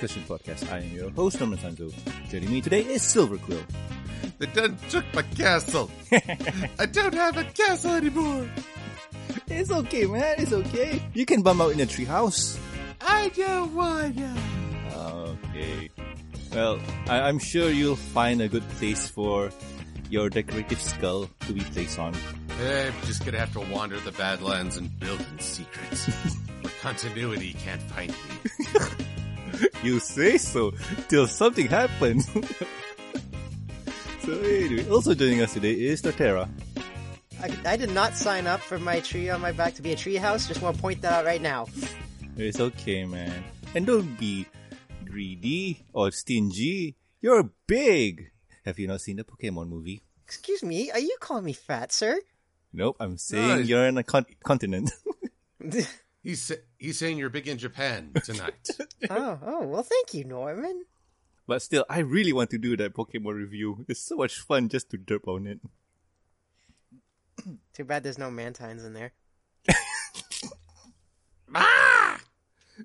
Discussion Podcast. I am your host, Norman Sanzo. Joining me today is Silver Quill. They done took my castle. I don't have a castle anymore. It's okay, man. It's okay. You can bum out in a treehouse. I don't wanna. Okay. Well, I- I'm sure you'll find a good place for your decorative skull to be placed on. I'm just gonna have to wander the Badlands and build in secrets. Where continuity can't find me. You say so, till something happens. so anyway, also joining us today is Torterra. I, I did not sign up for my tree on my back to be a tree house. Just want to point that out right now. It's okay, man. And don't be greedy or stingy. You're big. Have you not seen the Pokemon movie? Excuse me, are you calling me fat, sir? Nope, I'm saying it's- you're in a con- continent. He's he's saying you're big in Japan tonight. oh, oh, well, thank you, Norman. but still, I really want to do that Pokemon review. It's so much fun just to derp on it. Too bad there's no Mantines in there. ah!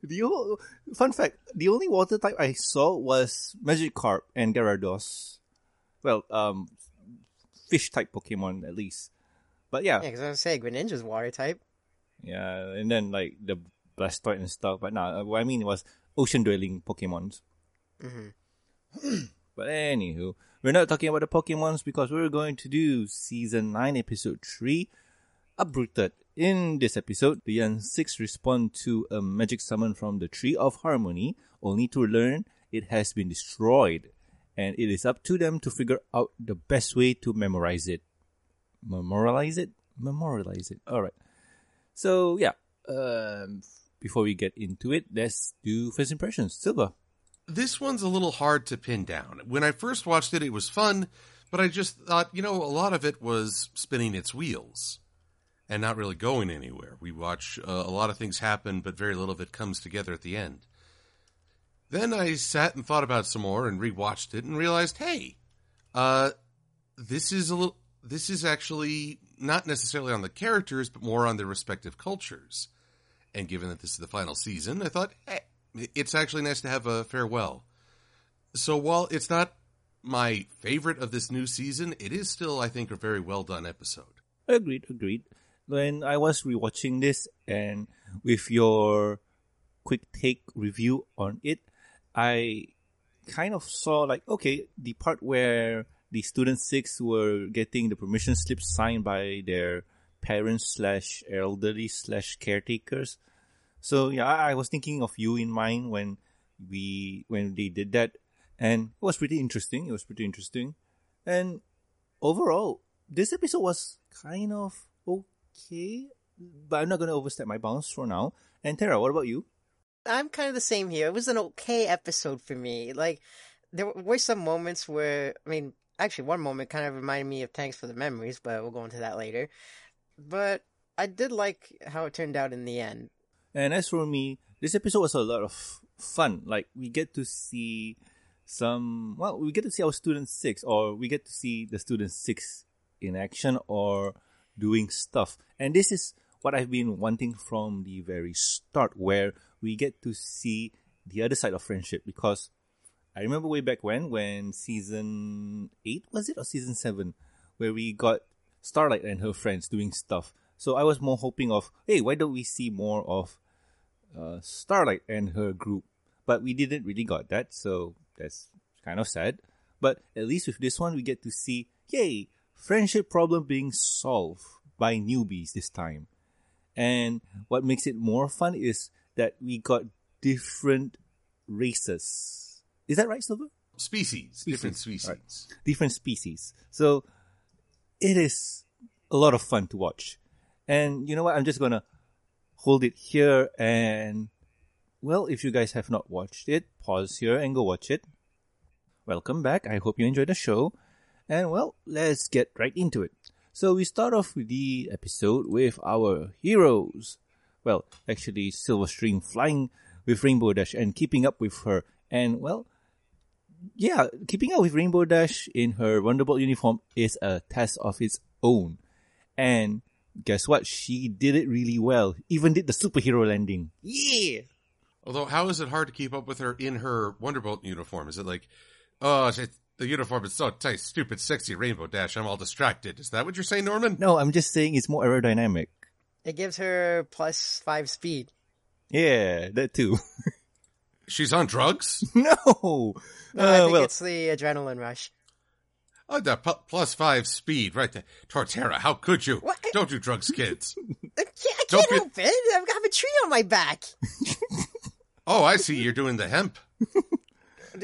The o- fun fact: the only water type I saw was Magikarp and Gyarados. Well, um, fish type Pokemon at least. But yeah, Yeah, because I was saying Greninja's water type. Yeah, and then like the Blastoise and stuff. But nah, what I mean it was ocean dwelling Pokemons. hmm But anywho, we're not talking about the Pokemons because we're going to do season nine, episode three, Uprooted. In this episode, the young six respond to a magic summon from the Tree of Harmony, only to learn it has been destroyed, and it is up to them to figure out the best way to memorize it. Memorialize it? Memorialize it. Alright. So, yeah. Um, before we get into it, let's do first impressions. Silva. This one's a little hard to pin down. When I first watched it, it was fun, but I just thought, you know, a lot of it was spinning its wheels and not really going anywhere. We watch uh, a lot of things happen, but very little of it comes together at the end. Then I sat and thought about some more and rewatched it and realized, hey, uh, this is a little. This is actually not necessarily on the characters, but more on their respective cultures. And given that this is the final season, I thought, hey, it's actually nice to have a farewell. So while it's not my favorite of this new season, it is still, I think, a very well done episode. Agreed, agreed. When I was rewatching this and with your quick take review on it, I kind of saw like, okay, the part where the student six were getting the permission slips signed by their parents slash elderly slash caretakers. So yeah, I, I was thinking of you in mind when we when they did that, and it was pretty interesting. It was pretty interesting, and overall, this episode was kind of okay, but I'm not to overstep my bounds for now. And Tara, what about you? I'm kind of the same here. It was an okay episode for me. Like, there were some moments where, I mean, actually, one moment kind of reminded me of Thanks for the Memories, but we'll go into that later. But I did like how it turned out in the end. And as for me, this episode was a lot of fun. Like we get to see some, well, we get to see our student six, or we get to see the student six in action or doing stuff. And this is what I've been wanting from the very start, where we get to see the other side of friendship. Because I remember way back when, when season eight was it or season seven, where we got Starlight and her friends doing stuff. So I was more hoping of, hey, why don't we see more of uh, Starlight and her group? But we didn't really got that, so that's kind of sad. But at least with this one, we get to see, yay, friendship problem being solved by newbies this time. And what makes it more fun is that we got different races. Is that right, Silver? Species, different species. Right. different species. So it is a lot of fun to watch. And you know what? I'm just gonna hold it here and well, if you guys have not watched it, pause here and go watch it. Welcome back. I hope you enjoyed the show. And well, let's get right into it. So we start off with the episode with our heroes. Well, actually Silverstream flying with Rainbow Dash and keeping up with her. And well, yeah, keeping up with Rainbow Dash in her Wonderbolt uniform is a test of its own. And guess what? She did it really well. Even did the superhero landing. Yeah! Although, how is it hard to keep up with her in her Wonderbolt uniform? Is it like, oh, she, the uniform is so tight, stupid, sexy, Rainbow Dash. I'm all distracted. Is that what you're saying, Norman? No, I'm just saying it's more aerodynamic. It gives her plus five speed. Yeah, that too. She's on drugs. no. No, I Uh, think well, it's the adrenaline rush. Oh, that pu- plus five speed right there. Torterra, how could you? What? Don't do drugs, kids. I can't, I Don't can't be- help it. I have got a tree on my back. oh, I see. You're doing the hemp.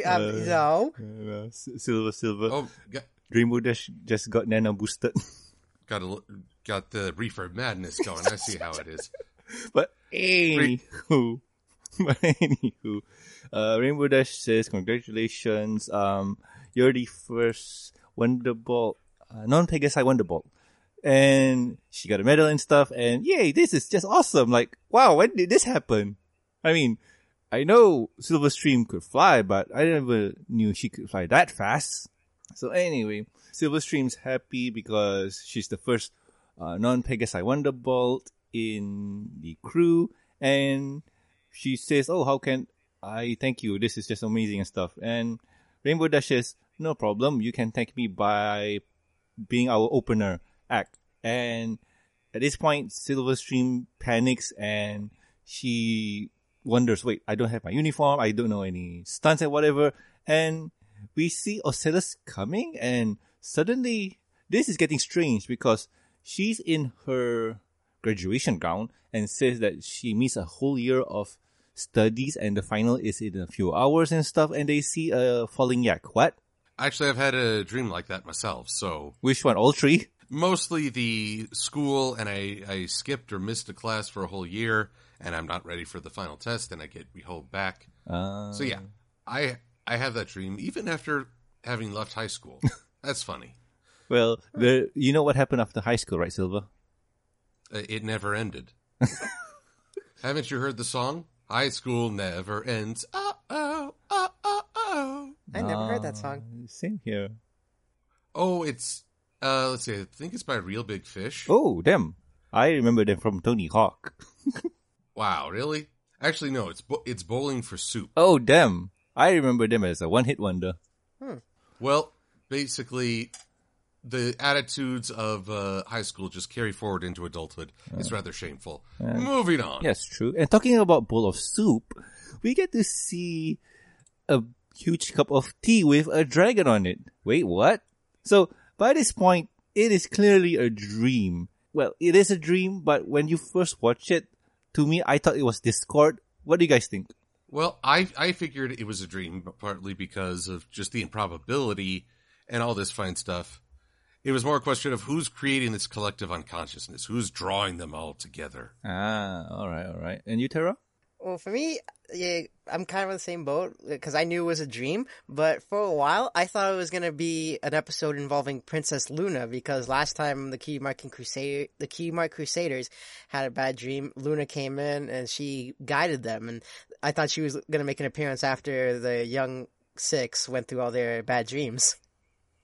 Um, no. uh, silver, silver. Oh, got, Rainbow Dash just got nano boosted. got a, got the reefer madness going. I see how it is. but hey, anywho, but anywho, uh, Rainbow Dash says congratulations. Um, you're the first Wonderbolt, uh, non-Pegasi Wonderbolt. And she got a medal and stuff. And yay, this is just awesome. Like, wow, when did this happen? I mean, I know Silverstream could fly, but I never knew she could fly that fast. So anyway, Silverstream's happy because she's the first uh, non-Pegasi Wonderbolt in the crew, and she says, "Oh, how can I thank you? This is just amazing and stuff." And Rainbow Dash says, "No problem. You can thank me by being our opener act." And at this point, Silverstream panics and she wonders, "Wait, I don't have my uniform. I don't know any stunts and whatever." And we see Ocellus coming, and suddenly this is getting strange because she's in her graduation gown and says that she missed a whole year of studies and the final is in a few hours and stuff and they see a falling yak. What? Actually, I've had a dream like that myself. So Which one? All three? mostly the school, and I, I skipped or missed a class for a whole year, and I'm not ready for the final test, and I get held back. Uh, So yeah, I I have that dream even after having left high school. That's funny. well, the you know what happened after high school, right, Silver? Uh, It never ended. Haven't you heard the song? High school never ends. Uh oh, uh oh, oh. I never heard that song. Uh, Same here. Oh, it's uh, let's see. I think it's by Reel Big Fish. Oh, them. I remember them from Tony Hawk. Wow, really? Actually, no. It's bo- it's Bowling for Soup. Oh, them. I remember them as a one-hit wonder. Well, basically, the attitudes of uh, high school just carry forward into adulthood. It's rather shameful. Moving on. Yes, true. And talking about bowl of soup, we get to see a huge cup of tea with a dragon on it. Wait, what? So by this point, it is clearly a dream. Well, it is a dream, but when you first watch it, to me, I thought it was Discord. What do you guys think? Well, I I figured it was a dream, partly because of just the improbability and all this fine stuff. It was more a question of who's creating this collective unconsciousness, who's drawing them all together. Ah, all right, all right. And you, Tara? Well, for me, yeah, I'm kind of in the same boat because I knew it was a dream. But for a while, I thought it was gonna be an episode involving Princess Luna because last time the Key Marking Crusader, the Cutie Mark Crusaders had a bad dream. Luna came in and she guided them, and I thought she was gonna make an appearance after the young six went through all their bad dreams.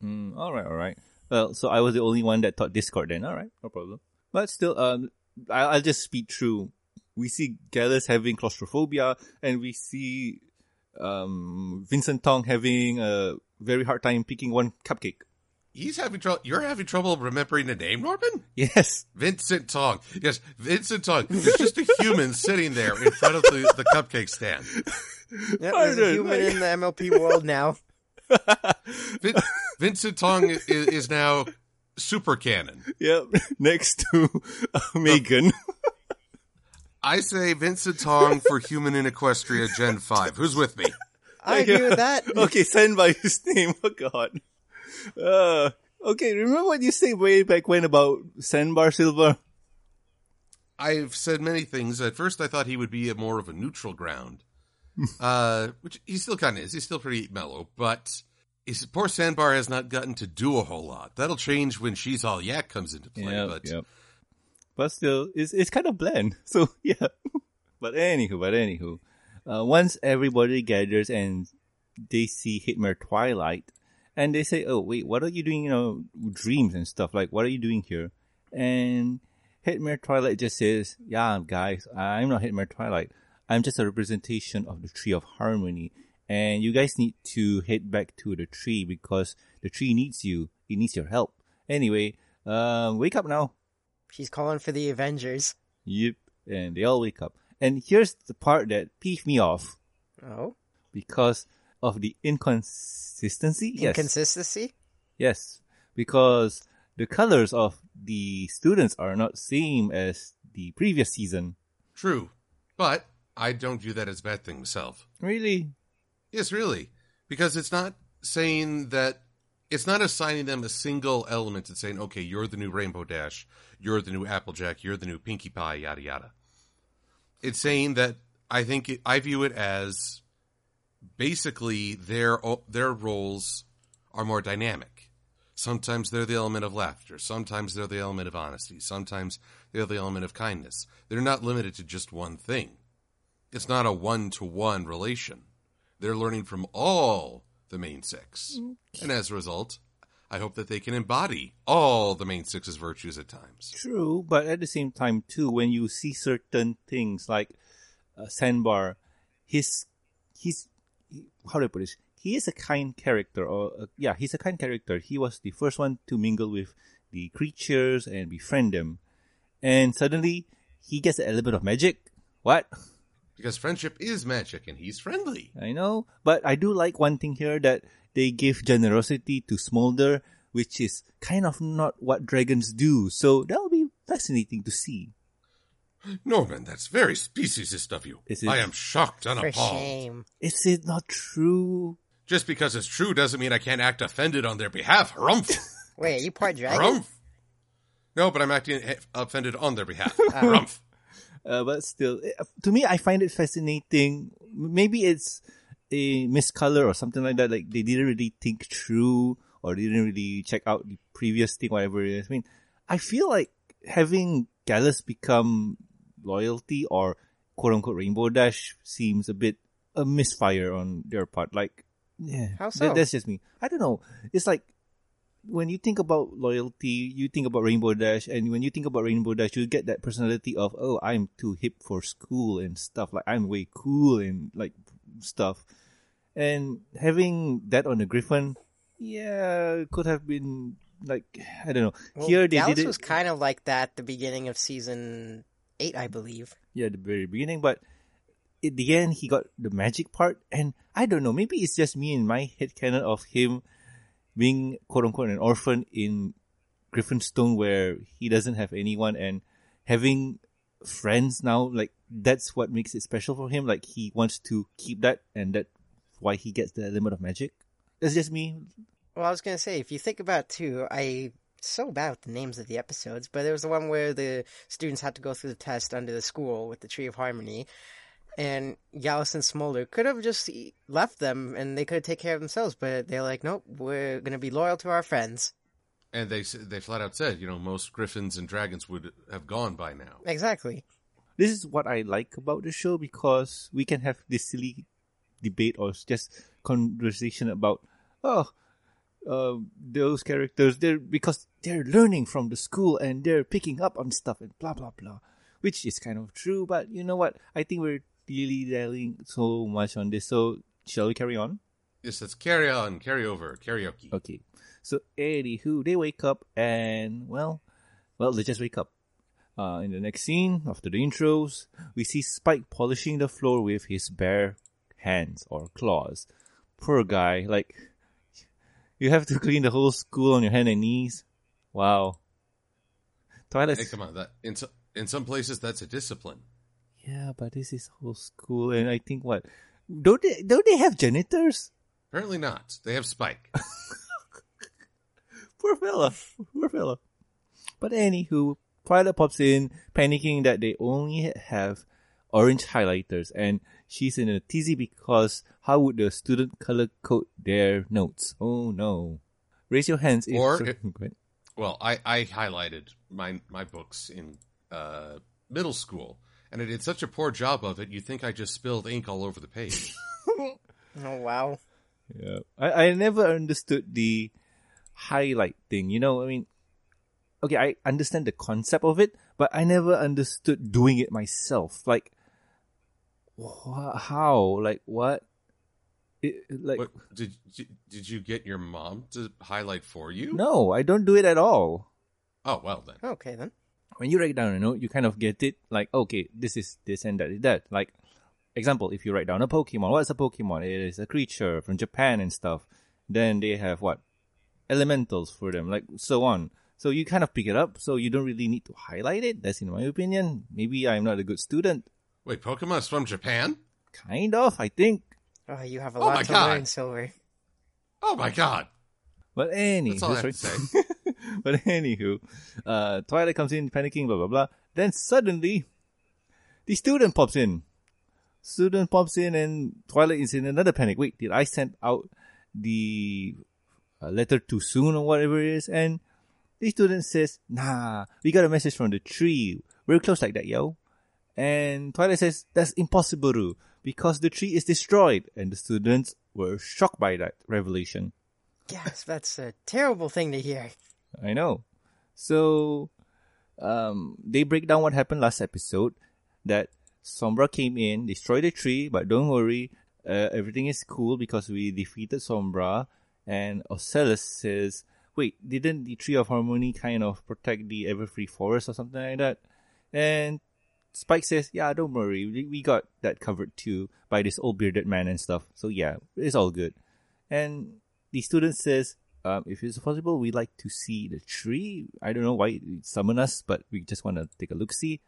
Mm, all right, all right. Well, so I was the only one that taught Discord then. All right, no problem. But still, um, I, I'll just speed through. We see Gallus having claustrophobia, and we see um, Vincent Tong having a very hard time picking one cupcake. He's having trouble. You're having trouble remembering the name, Norman? Yes, Vincent Tong. Yes, Vincent Tong. There's just a human sitting there in front of the, the cupcake stand. Yep, there's a human in the MLP world now. Vin, Vincent Tong is, is now super canon. yep. Next to uh, Megan. I say Vincent Tong for Human in Equestria Gen 5. Who's with me? I agree with that. okay, send by his name. Oh God. Uh, okay, remember what you said way back when about Sandbar Silver? I've said many things. At first, I thought he would be a more of a neutral ground, uh, which he still kind of is. He's still pretty mellow, but his poor Sandbar has not gotten to do a whole lot. That'll change when She's All Yak comes into play. Yep, but yep. But still, it's it's kind of bland. So yeah. but anywho, but anywho, uh, once everybody gathers and they see Headmare Twilight, and they say, "Oh wait, what are you doing? You know, dreams and stuff. Like, what are you doing here?" And Headmare Twilight just says, "Yeah, guys, I'm not Headmare Twilight. I'm just a representation of the tree of harmony. And you guys need to head back to the tree because the tree needs you. It needs your help. Anyway, um, wake up now. She's calling for the Avengers. Yep. And they all wake up. And here's the part that peeved me off Oh, because of the inconsistency. Yes. inconsistency. Yes. Because the colors of the students are not same as the previous season. True. But I don't view that as a bad thing myself. Really? Yes, really. Because it's not saying that it's not assigning them a single element and saying, okay, you're the new Rainbow Dash, you're the new Applejack, you're the new Pinkie Pie, yada yada. It's saying that I think it, I view it as basically their their roles are more dynamic. Sometimes they're the element of laughter. Sometimes they're the element of honesty. Sometimes they're the element of kindness. They're not limited to just one thing. It's not a one to one relation. They're learning from all the main six. And as a result, I hope that they can embody all the main six's virtues at times. True, but at the same time too, when you see certain things like uh, Sandbar, his he's how do I put this? He is a kind character, or uh, yeah, he's a kind character. He was the first one to mingle with the creatures and befriend them, and suddenly he gets a little bit of magic. What? Because friendship is magic and he's friendly. I know, but I do like one thing here that they give generosity to Smolder, which is kind of not what dragons do. So that'll be fascinating to see. Norman, that's very speciesist of you. Is it- I am shocked and For appalled. shame. Is it not true? Just because it's true doesn't mean I can't act offended on their behalf. Harumph! Wait, are you part dragon? Harumph! No, but I'm acting offended on their behalf. Uh-huh. Harumph! Uh, but still, to me, I find it fascinating. Maybe it's a miscolor or something like that. Like they didn't really think through or didn't really check out the previous thing, whatever it is. I mean, I feel like having Gallus become loyalty or quote unquote Rainbow Dash seems a bit a misfire on their part. Like, yeah, How that- so? that's just me. I don't know. It's like when you think about loyalty, you think about Rainbow Dash, and when you think about Rainbow Dash, you get that personality of, oh, I'm too hip for school and stuff. Like I'm way cool and like stuff. And having that on the Griffin, yeah, could have been like I don't know. Well, Here they Gallus did it. was kind of like that at the beginning of season eight, I believe. yeah, the very beginning, but at the end he got the magic part, and I don't know. Maybe it's just me in my head canon of him being quote unquote an orphan in Griffinstone, where he doesn't have anyone, and having friends now. Like that's what makes it special for him. Like he wants to keep that, and that's why he gets the element of magic. That's just me. Well, I was gonna say, if you think about too, I so with the names of the episodes, but there was the one where the students had to go through the test under the school with the Tree of Harmony, and Gallus and Smolder could have just e- left them and they could take care of themselves, but they're like, nope, we're gonna be loyal to our friends. And they they flat out said, you know, most griffins and dragons would have gone by now. Exactly. this is what I like about the show because we can have this silly debate or just conversation about oh uh, those characters they're because they're learning from the school and they're picking up on stuff and blah blah blah which is kind of true but you know what I think we're really dallying so much on this so shall we carry on Yes, let's carry on, carry over, karaoke. okay so anywho they wake up and well well they just wake up uh, in the next scene, after the intros, we see Spike polishing the floor with his bare hands or claws. Poor guy, like, you have to clean the whole school on your hand and knees. Wow. Twilight. Hey, come on, that in so, in some places that's a discipline. Yeah, but this is whole school, and I think what? Don't they? Don't they have janitors? Apparently not. They have Spike. Poor fella. Poor fella. But anywho, Twilight pops in, panicking that they only have orange highlighters, and she's in a tizzy because how would the student color code their notes? Oh no. Raise your hands if Or it- Well, I, I highlighted my my books in uh, middle school, and I did such a poor job of it. You'd think I just spilled ink all over the page. Oh wow. Yeah. I, I never understood the highlight thing. You know, I mean, okay, I understand the concept of it, but I never understood doing it myself. Like, wha- how? Like what? It, like What, did did- did you get your mom to highlight for you? no, I don't do it at all. Oh well then. Okay then. When you write down a note, you kind of get it like, okay, this is this and that is that. Like, example, if you write down a Pokemon, what's a Pokemon? It is a creature from Japan and stuff. Then they have what? Elementals for them, like so on. So you kind of pick it up, so you don't really need to highlight it. That's in my opinion. Maybe I'm not a good student. Wait, Pokemon's from Japan? Kind of, I think. Oh, you have a Oh lot to God. learn, Silver. Oh my god. But anywho, That's all I have to say. but anywho, uh, Twilight comes in panicking, blah blah blah. Then suddenly, the student pops in. Student pops in, and Twilight is in another panic. Wait, did I send out the uh, letter too soon or whatever it is? And the student says, "Nah, we got a message from the tree. We're close like that, yo." And Twilight says, "That's impossible, because the tree is destroyed." And the students were shocked by that revelation. Yes, that's a terrible thing to hear. I know. So, um, they break down what happened last episode. That Sombra came in, destroyed the tree, but don't worry, uh, everything is cool because we defeated Sombra. And Ocellus says, "Wait, didn't the Tree of Harmony kind of protect the Everfree Forest or something like that?" And Spike says, "Yeah, don't worry, we got that covered too by this old bearded man and stuff. So yeah, it's all good." And the student says, um, if it's possible, we like to see the tree. I don't know why it summoned us, but we just want to take a look see.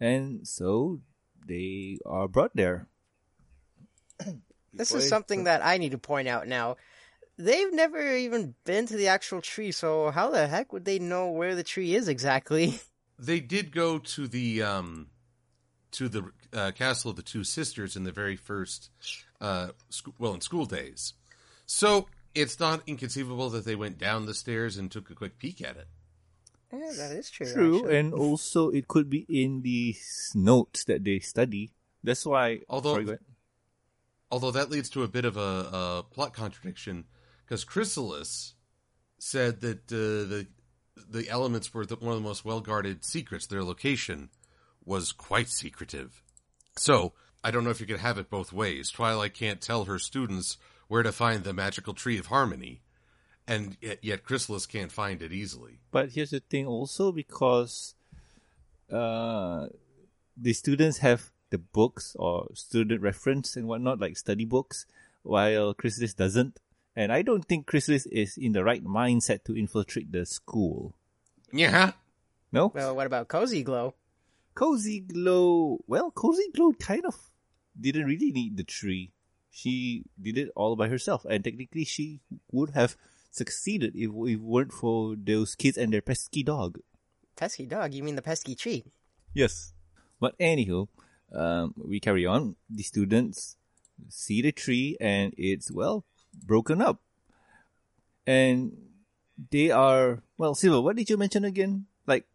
And so they are brought there. This Before is I- something that I need to point out now. They've never even been to the actual tree, so how the heck would they know where the tree is exactly? They did go to the um to the uh, castle of the two sisters in the very first uh sc- well in school days. So it's not inconceivable that they went down the stairs and took a quick peek at it. Yeah, that is true. True, actually. and also it could be in the notes that they study. That's why. Although- Sorry. Although that leads to a bit of a, a plot contradiction because Chrysalis said that uh, the the elements were the, one of the most well guarded secrets. Their location was quite secretive. So I don't know if you could have it both ways. Twilight can't tell her students where to find the magical tree of harmony, and yet, yet Chrysalis can't find it easily. But here's the thing also because uh, the students have the books or student reference and whatnot, like study books, while Chrysalis doesn't. And I don't think Chrysalis is in the right mindset to infiltrate the school. Yeah, No? Well, what about Cozy Glow? Cozy Glow, well, Cozy Glow kind of didn't really need the tree. She did it all by herself, and technically she would have succeeded if it weren't for those kids and their pesky dog. Pesky dog? You mean the pesky tree? Yes. But anywho, um, we carry on. The students see the tree and it's, well, broken up. And they are, well, Silver, what did you mention again? Like,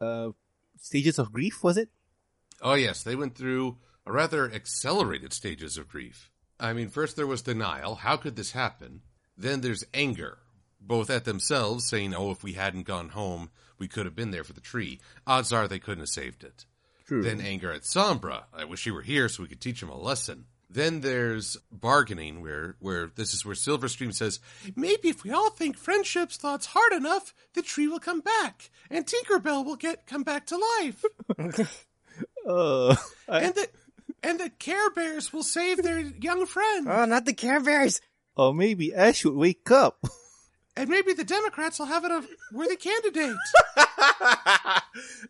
uh, stages of grief, was it? Oh, yes, they went through a rather accelerated stages of grief. I mean, first there was denial. How could this happen? Then there's anger, both at themselves, saying, oh, if we hadn't gone home, we could have been there for the tree. Odds are they couldn't have saved it. True. Then anger at Sombra. I wish she were here so we could teach him a lesson. Then there's bargaining, where where this is where Silverstream says, maybe if we all think friendship's thoughts hard enough, the tree will come back, and Tinkerbell will get come back to life. Uh, I, and the and the Care Bears will save their young friend, Oh, not the Care Bears! or maybe Ash would wake up. and maybe the Democrats will have it a worthy candidate.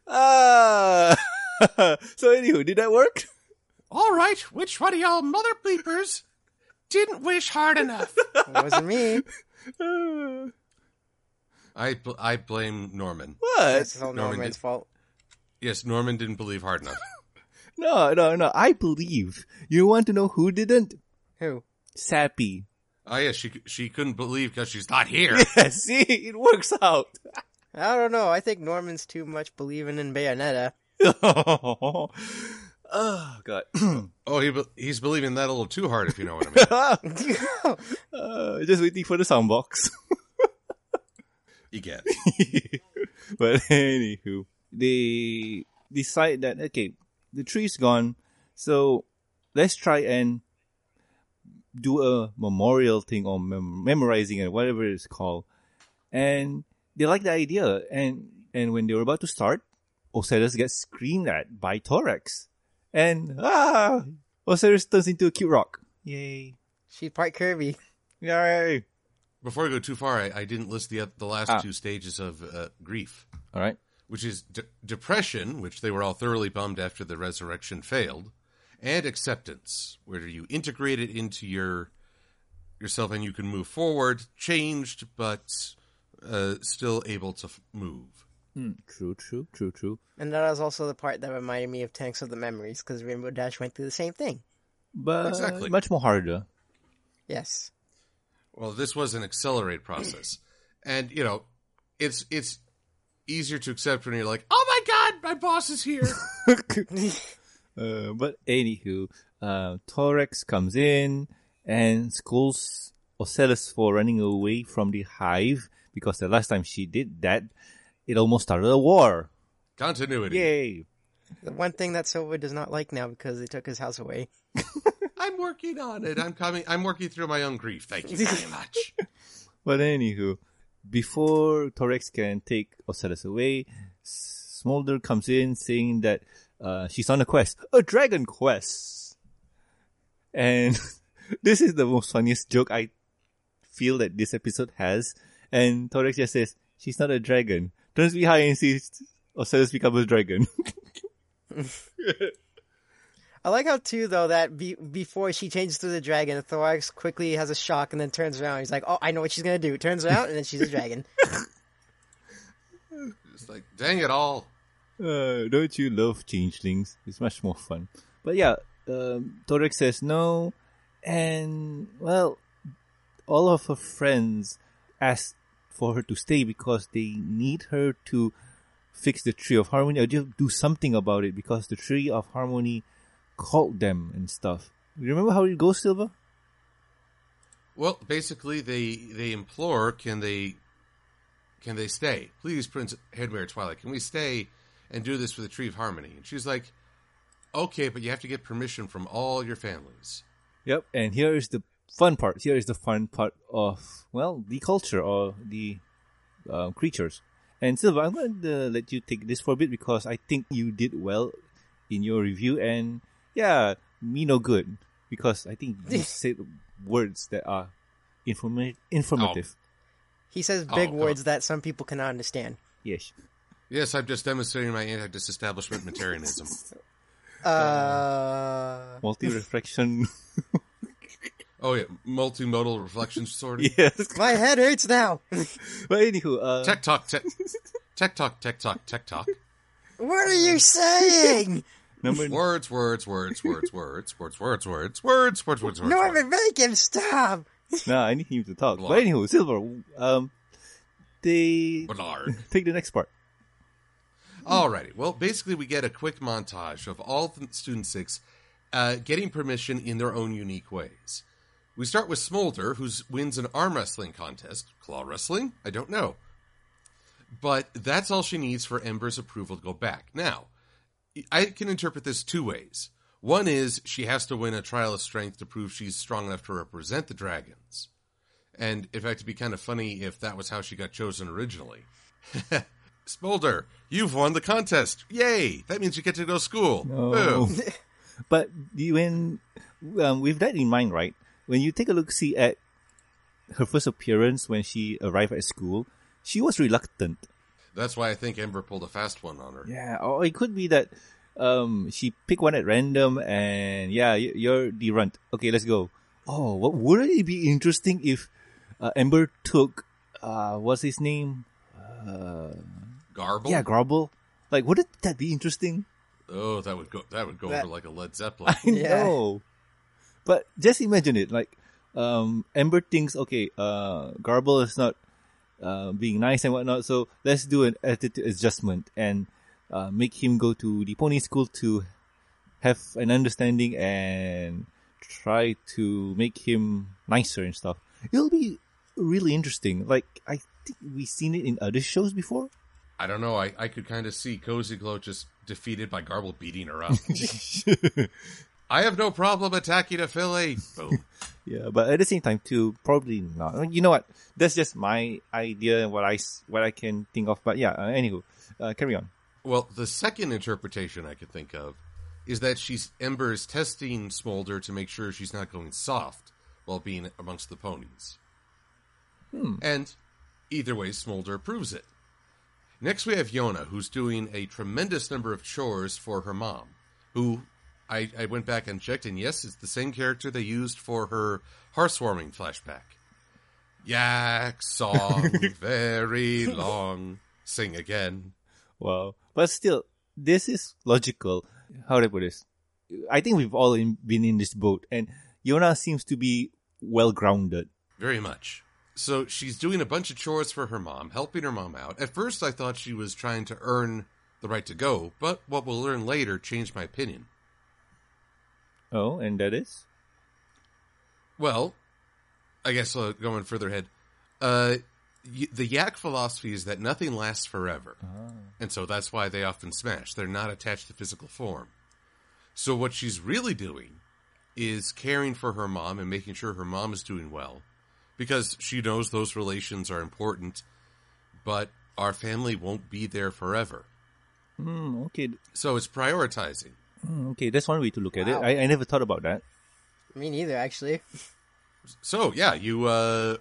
ah! so anywho, did that work? All right, which one of y'all mother bleepers didn't wish hard enough? It wasn't me. Uh, I bl- I blame Norman. what? It's all Norman Norman's did- fault. Yes, Norman didn't believe hard enough. No, no, no. I believe. You want to know who didn't? Who? Sappy. Oh yeah, she she couldn't believe because she's not here. Yeah, see, it works out. I don't know. I think Norman's too much believing in Bayonetta. oh God. Oh, he be- he's believing that a little too hard, if you know what I mean. uh, just waiting for the sound box. You get. but anywho, they decide that okay, the tree's gone, so let's try and do a memorial thing or mem- memorizing and whatever it's called. And they like the idea. And, and when they were about to start, Ocellus gets screamed at by Thorax. And, ah, Ocellus turns into a cute rock. Yay. She's part Kirby. Yay. Before I go too far, I, I didn't list the the last Ah. two stages of uh, grief, All right. Which is de- depression, which they were all thoroughly bummed after the resurrection failed, and acceptance, where you integrate it into your yourself and you can move forward, changed but uh, still able to f- move. Hmm, true, true, true, true. And that was also the part that reminded me of Tanks of the Memories, because Rainbow Dash went through the same thing. But Exactly. much more harder. Yes. Well, this was an accelerated process, and you know, it's it's easier to accept when you're like, "Oh my god, my boss is here." Uh, but anywho, uh, Thorax comes in and scolds Ocellus for running away from the hive because the last time she did that, it almost started a war. Continuity. Yay! The one thing that Silva does not like now because they took his house away. I'm working on it. I'm coming. I'm working through my own grief. Thank you very much. But anywho, before Thorax can take Ocellus away, Smolder comes in saying that uh, she's on a quest, a dragon quest. And this is the most funniest joke I feel that this episode has. And Thorax just says, she's not a dragon. Turns behind and sees Ocellus become a dragon. I like how too though that be- before she changes to the dragon, Thorax quickly has a shock and then turns around. He's like, "Oh, I know what she's gonna do." Turns around and then she's a dragon. It's like, dang it all. Uh, don't you love changelings? It's much more fun. But yeah, um, Thorax says no, and well, all of her friends ask for her to stay because they need her to fix the tree of harmony or just do something about it because the tree of harmony called them and stuff. You remember how it goes, Silva? Well, basically, they they implore, can they can they stay? Please, Prince Headmare Twilight, can we stay and do this for the Tree of Harmony? And she's like, okay, but you have to get permission from all your families. Yep. And here is the fun part. Here is the fun part of well, the culture or the uh, creatures. And Silva, I'm going to let you take this for a bit because I think you did well in your review. And yeah, me no good because I think you said words that are informa- informative. He says Oh, big come words that some people cannot understand. Yes. Yes, I'm just demonstrating my anti-disestablishment materialism. Uh, Multi reflection. Oh yeah, multimodal reflection sort of. yes. my head hurts now. But anywho, uh, Tech talk, tech, tech talk, tech talk, tech talk. what are you saying? Number Words, words, words, words, words, words, words, words, words, words, words, words. Norman, make him stop. no, I need him to talk. Blah. But anywho, Silver, um, they Bernard. take the next part. Alrighty. Well, basically, we get a quick montage of all the student six uh, getting permission in their own unique ways. We start with Smolder, who wins an arm wrestling contest. Claw wrestling? I don't know. But that's all she needs for Ember's approval to go back. Now, I can interpret this two ways. One is she has to win a trial of strength to prove she's strong enough to represent the dragons. And in fact, it'd be kind of funny if that was how she got chosen originally. Smolder, you've won the contest. Yay! That means you get to go to school. No. But when um, with that in mind, right? When you take a look, see at her first appearance when she arrived at school, she was reluctant. That's why I think Ember pulled a fast one on her. Yeah, or it could be that um, she picked one at random, and yeah, you're the runt. Okay, let's go. Oh, what wouldn't it be interesting if uh, Ember took uh, what's his name? Uh, Garble? Yeah, Grobble. Like, wouldn't that be interesting? Oh, that would go. That would go That- over like a Led Zeppelin. I Yeah. know. But just imagine it, like, um, Ember thinks, okay, uh, Garble is not, uh, being nice and whatnot, so let's do an attitude adjustment and, uh, make him go to the pony school to have an understanding and try to make him nicer and stuff. It'll be really interesting. Like, I think we've seen it in other shows before. I don't know. I, I could kind of see Cozy Glow just defeated by Garble beating her up. I have no problem attacking a filly. Yeah, but at the same time too, probably not. You know what? That's just my idea and what I what I can think of. But yeah, uh, anywho, uh, carry on. Well, the second interpretation I could think of is that she's Ember is testing Smolder to make sure she's not going soft while being amongst the ponies. And either way, Smolder proves it. Next, we have Yona, who's doing a tremendous number of chores for her mom, who I, I went back and checked, and yes, it's the same character they used for her heartwarming flashback. Yak song very long. Sing again. Wow, but still, this is logical. How do I put this? I think we've all in, been in this boat, and Yona seems to be well grounded. Very much. So she's doing a bunch of chores for her mom, helping her mom out. At first, I thought she was trying to earn the right to go, but what we'll learn later changed my opinion. Oh, and that is Well, I guess uh, going further ahead, uh, y- the Yak philosophy is that nothing lasts forever, and so that's why they often smash. They're not attached to physical form. So what she's really doing is caring for her mom and making sure her mom is doing well, because she knows those relations are important, but our family won't be there forever. Hmm, okay. So it's prioritizing. Hmm, okay, that's one way to look at Wow. it. I, I never thought about that. Me neither, actually. So yeah, you. Uh,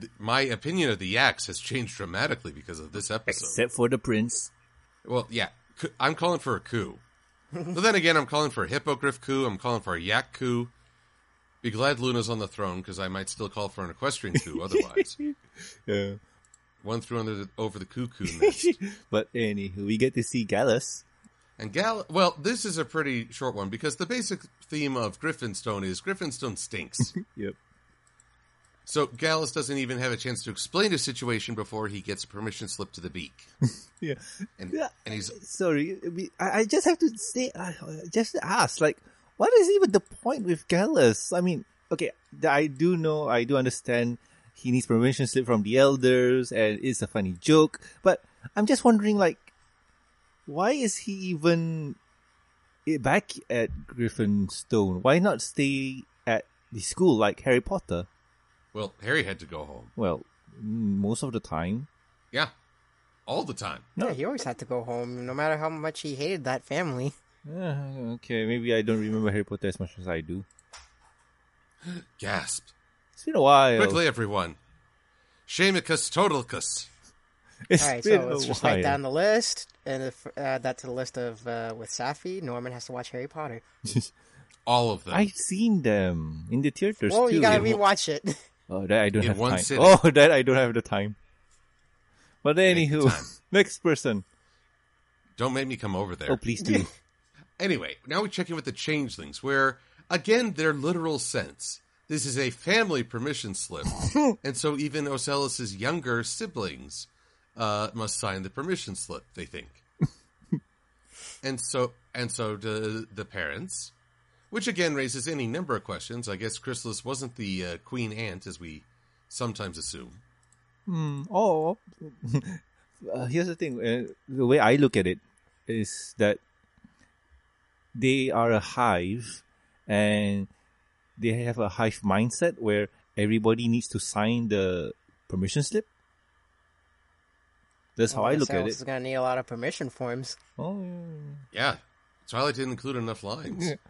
th- my opinion of the Yaks has changed dramatically because of this episode. Except for the prince. well, yeah, coup- I'm calling for a coup. but then again, I'm calling for a hippogriff coup. I'm calling for a yak coup. Be glad Luna's on the throne because I might still call for an equestrian coup. Otherwise, Yeah. one threw under the, over the cuckoo nest. but anywho, we get to see Gallus. And Gal, well, this is a pretty short one because the basic theme of Griffinstone is Griffinstone stinks. Yep. so Gallus doesn't even have a chance to explain his situation before he gets a permission slip to the beak. Yeah. And, Yeah. and he's Sorry, I, just have to say, just ask, like, what is even the point with Gallus? I mean, okay, I do know, I do understand he needs permission slip from the elders, and it's a funny joke, but I'm just wondering, like, why is he even back at Griffinstone? Why not stay at the school like Harry Potter? well, Harry had to go home. Well, mm, most of the time. Yeah, all the time. Yeah, he always had to go home, no matter how much he hated that family. Uh, okay, maybe I don't remember Harry Potter as much as I do. Gasp! It's been a while. Quickly, everyone. Shamicus Totalcus. It's All right, been so let's just write down the list and if, add that to the list of uh, with Safi. Norman has to watch Harry Potter. All of them. I've seen them in the theaters Well, too. you gotta In one- rewatch it. oh, that I don't in have one time. sitting. Oh, that I don't have the time. But Make anywho, time. next person. Don't make me come over there. Oh, please do. Anyway, now we check in with the changelings, where, again, their literal sense. This is a family permission slip. and so even Ocellus' younger siblings uh, must sign the permission slip, they think. and so and so do the parents, which again raises any number of questions. I guess Chrysalis wasn't the uh, queen ant, as we sometimes assume. Hmm. Oh, uh, here's the thing. Uh, the way I look at it is that they are a hive, and they have a hive mindset where everybody needs to sign the permission slip. That's how I look at Ocellus it. is gonna need a lot of permission forms. Oh, Yeah, Twilight didn't include enough lines.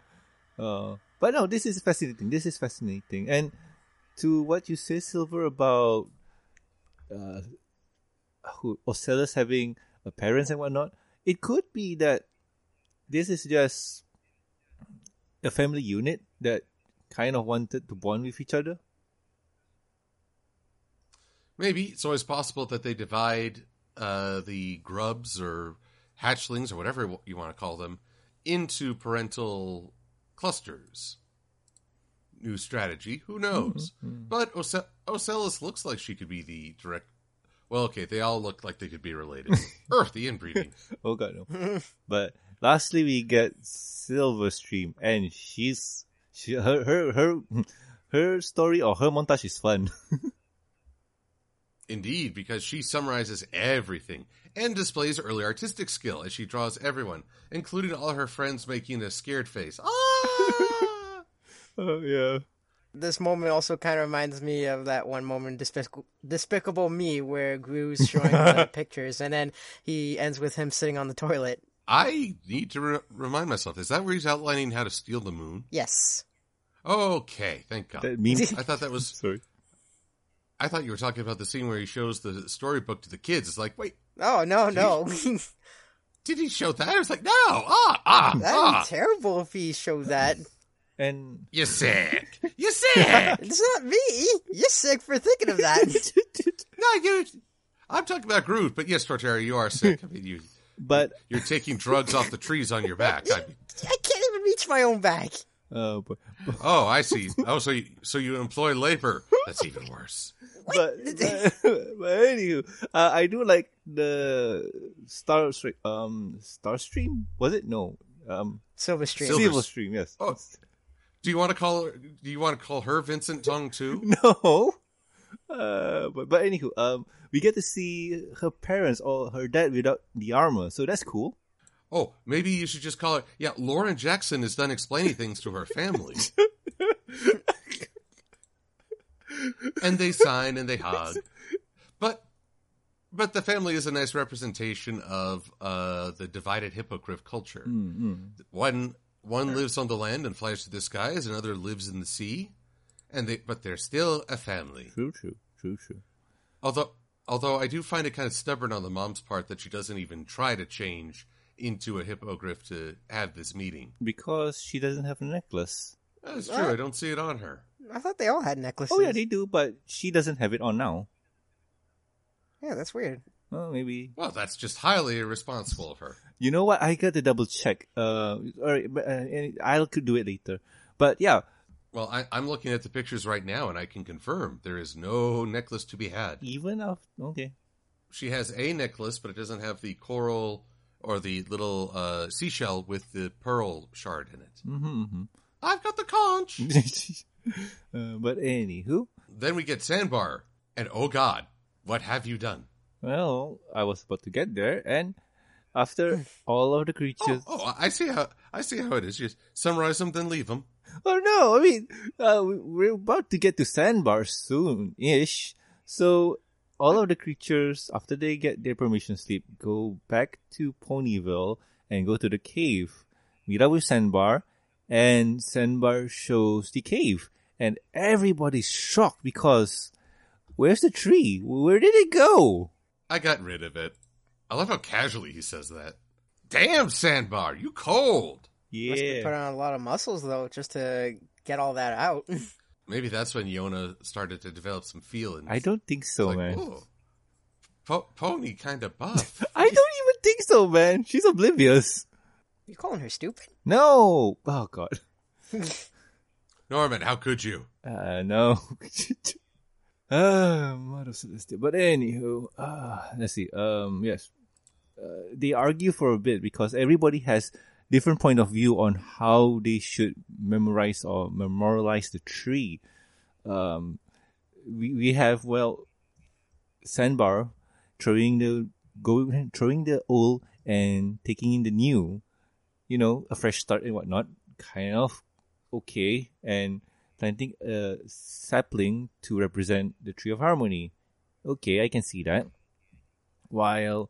Uh, but no, this is fascinating. This is fascinating. And to what you say, Silver, about uh, who Ocellus having a parents and whatnot, it could be that this is just a family unit that kind of wanted to bond with each other. Maybe it's always possible that they divide uh, the grubs or hatchlings or whatever you want to call them into parental clusters. New strategy, who knows? But Oce- Ocellus looks like she could be the direct. Well, okay, they all look like they could be related. Earth, the inbreeding. Oh god, no. but lastly, we get Silverstream, and she's she her her her her story or her montage is fun. Indeed, because she summarizes everything and displays early artistic skill as she draws everyone, including all her friends making a scared face. Ah! Oh yeah. This moment also kind of reminds me of that one moment in Despicable, Despicable Me where Gru's showing the pictures and then he ends with him sitting on the toilet. I need to re- remind myself. Is that where he's outlining how to steal the moon? Yes. Okay, thank God. That means I thought that was. sorry. I thought you were talking about the scene where he shows the storybook to the kids. It's like, wait, Oh, no, no. did he show that? I was like, no, ah, ah, That'd ah. be terrible if he showed that. And you're sick. You're sick. It's not me. You're sick for thinking of that. no, you. I'm talking about Groot, but yes, Torterra, you are sick. I mean, you but you're taking drugs off the trees on your back. I mean, I can't even reach my own back. Uh, but oh, I see. Oh, so you, so you employ labor? That's even worse. but, but, but anywho, uh, I do like the Star Stream. Um, Star Stream was it? No. Um, Silver Stream. Silver- Silver Stream. Yes. Oh, do you want to call her? Do you want to call her Vincent Tong too? No. Uh, but but anywho, um, we get to see her parents or her dad without the armor, so that's cool. Oh, maybe you should just call her. Yeah, Lauren Jackson is done explaining things to her family. and they sign and they hug. But but the family is a nice representation of uh, the divided hippogriff culture. One one lives on the land and flies to the skies, another lives in the sea, and they but they're still a family. True, true, true, true. Although although I do find it kind of stubborn on the mom's part that she doesn't even try to change into a hippogriff to have this meeting. Because she doesn't have a necklace. That's true. I don't see it on her. I thought they all had necklaces. Oh yeah, they do, but she doesn't have it on now. Yeah, that's weird. Well, maybe Well, that's just highly irresponsible of her. you know what? I got to double check. Uh, all right, but, uh, I'll could do it later. But yeah, Well, I, I'm looking at the pictures right now, and I can confirm there is no necklace to be had. even of okay. She has a necklace, but it doesn't have the coral or the little uh, seashell with the pearl shard in it. Mm-hmm, I've got the conch. uh, but anywho, then we get Sandbar, and oh god, what have you done? well, I was about to get there, and after all of the Oh, creatures, oh, I see how I see how it is. Just summarize them, then leave them. Oh no! I mean, uh, we're about to get to Sandbar soon-ish. So all of the creatures, after they get their permission slip, go back to Ponyville and go to the cave. Meet up with Sandbar, and Sandbar shows the cave, and everybody's shocked because where's the tree? Where did it go? I got rid of it. I love how casually he says that. Damn, Sandbar, you cold. Yeah. Must have put Yeah, on a lot of muscles though, just to get all that out. Maybe that's when Yona started to develop some feelings. I don't think so, like, man. "Oh, po- pony kind of buff. I don't even think so, man. She's oblivious. you calling her stupid? No. Oh God. Norman, how could you? Uh, no. uh, Mother Celestia. But anywho, uh, let's see. Um, yes. Uh, they argue for a bit because everybody has different point of view on how they should memorize or memorialize the tree. Um, we, we have, well, Sandbar throwing the, going, throwing the old and taking in the new, you know, a fresh start and whatnot. Kind of okay. And planting a sapling to represent the tree of harmony. Okay, I can see that. While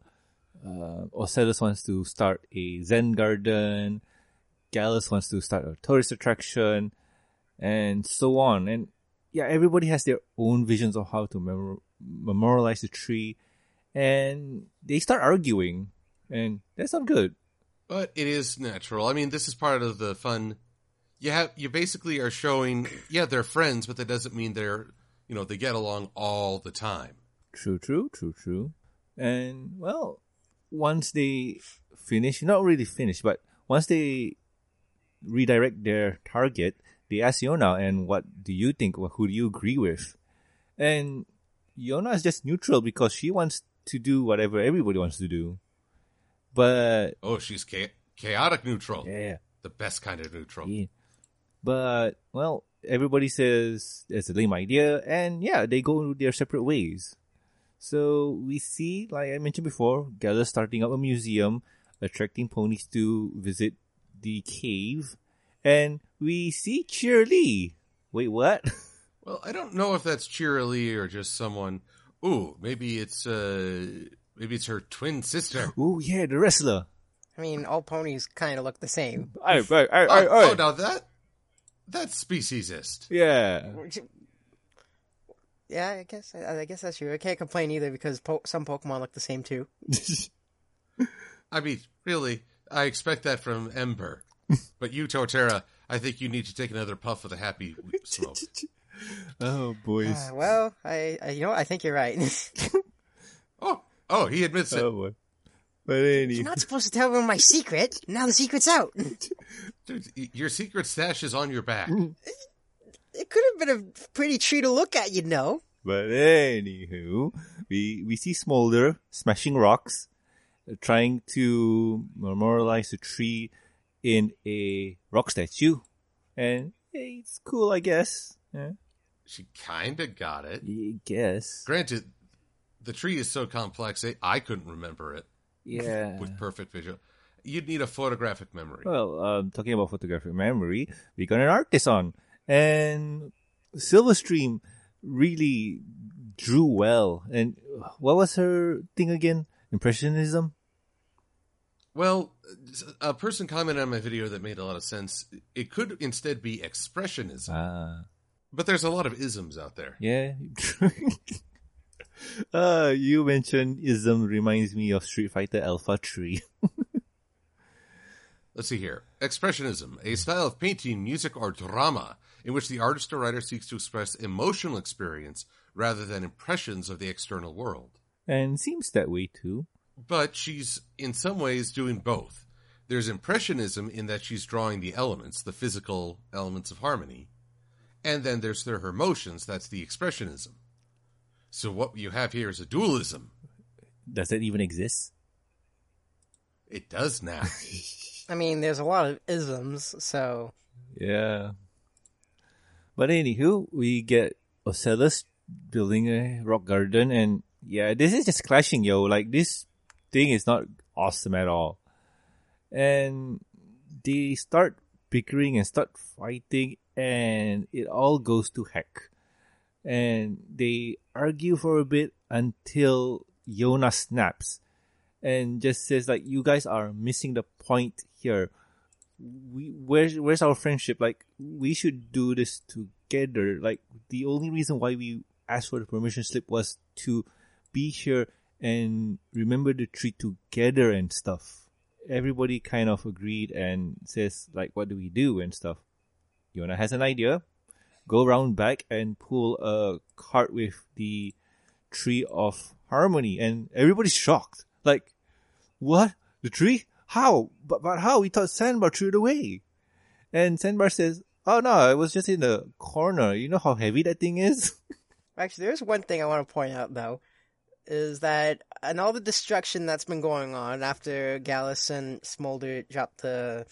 uh, Ocellus wants to start a Zen garden, Gallus wants to start a tourist attraction, and so on. And yeah, everybody has their own visions of how to memor- memorialize the tree, and they start arguing, and that's not good. But it is natural. I mean, this is part of the fun. You have you basically are showing, yeah, they're friends, but that doesn't mean they're, you know, they get along all the time. True, true, true, true. And well, once they finish, not really finish, but once they redirect their target, they ask Yona, and what do you think? Who do you agree with? And Yona is just neutral because she wants to do whatever everybody wants to do. But Oh, she's cha- chaotic neutral, yeah, the best kind of neutral. yeah. But well, everybody says it's a lame idea, and yeah, they go their separate ways. So we see, like I mentioned before, Gallus starting up a museum, attracting ponies to visit the cave, and we see Cheerly. Wait, what? Well, I don't know if that's Cheerilee or just someone. Ooh, maybe it's uh, maybe it's her twin sister. Ooh, yeah, the wrestler. I mean, all ponies kind of look the same. Oh, aye, aye. oh, now that that's speciesist. Yeah. Yeah, I guess I, I guess that's true. I can't complain either because po- some Pokemon look the same too. I mean, really, I expect that from Ember. but you, Torterra, I think you need to take another puff of the happy smoke. oh boys. Uh, well, I, I you know what? I think you're right. Oh, oh, he admits it. oh boy. But anyway. you're not supposed to tell everyone my secret. Now the secret's out. Dude, your secret stash is on your back. It could have been a pretty tree to look at, you know. But anywho, we we see Smolder smashing rocks, uh, trying to memorialize the tree in a rock statue, and hey, it's cool, I guess. Yeah, She kinda got it. I guess. Granted, the tree is so complex, I- I couldn't remember it Yeah. with perfect visual. You'd need a photographic memory. Well, um, talking about photographic memory, we got an artist on, and Silverstream really drew well. And what was her thing again? Impressionism. Well, a person commented on my video that made a lot of sense. It could instead be expressionism, Ah. but there's a lot of isms out there. Yeah. uh, you mentioned ism reminds me of Street Fighter Alpha 3. Let's see here. Expressionism, a style of painting, music, or drama in which the artist or writer seeks to express emotional experience rather than impressions of the external world. and seems that way too. But she's in some ways doing both. There's impressionism in that she's drawing the elements, the physical elements of harmony. And then there's there her emotions, that's the expressionism. So what you have here is a dualism. Does that even exist? It does now. I mean, there's a lot of isms, so Yeah. But anywho, we get Ocellus building a rock garden and yeah, this is just clashing, yo. Like this thing is not awesome at all. And they start bickering and start fighting and it all goes to heck. And they argue for a bit until Yona snaps and just says like you guys are missing the point here we where's where's our friendship? Like we should do this together. Like the only reason why we asked for the permission slip was to be here and remember the tree together and stuff. Everybody kind of agreed and says like what do we do and stuff. Yona has an idea. Go round back and pull a cart with the tree of harmony. And everybody's shocked. Like what? The tree how? But, but how? We thought Sandbar threw it away. And Sandbar says, oh no, it was just in the corner. You know how heavy that thing is? Actually, there's one thing I want to point out though, is that and all the destruction that's been going on after Gallus and Smolder dropped the,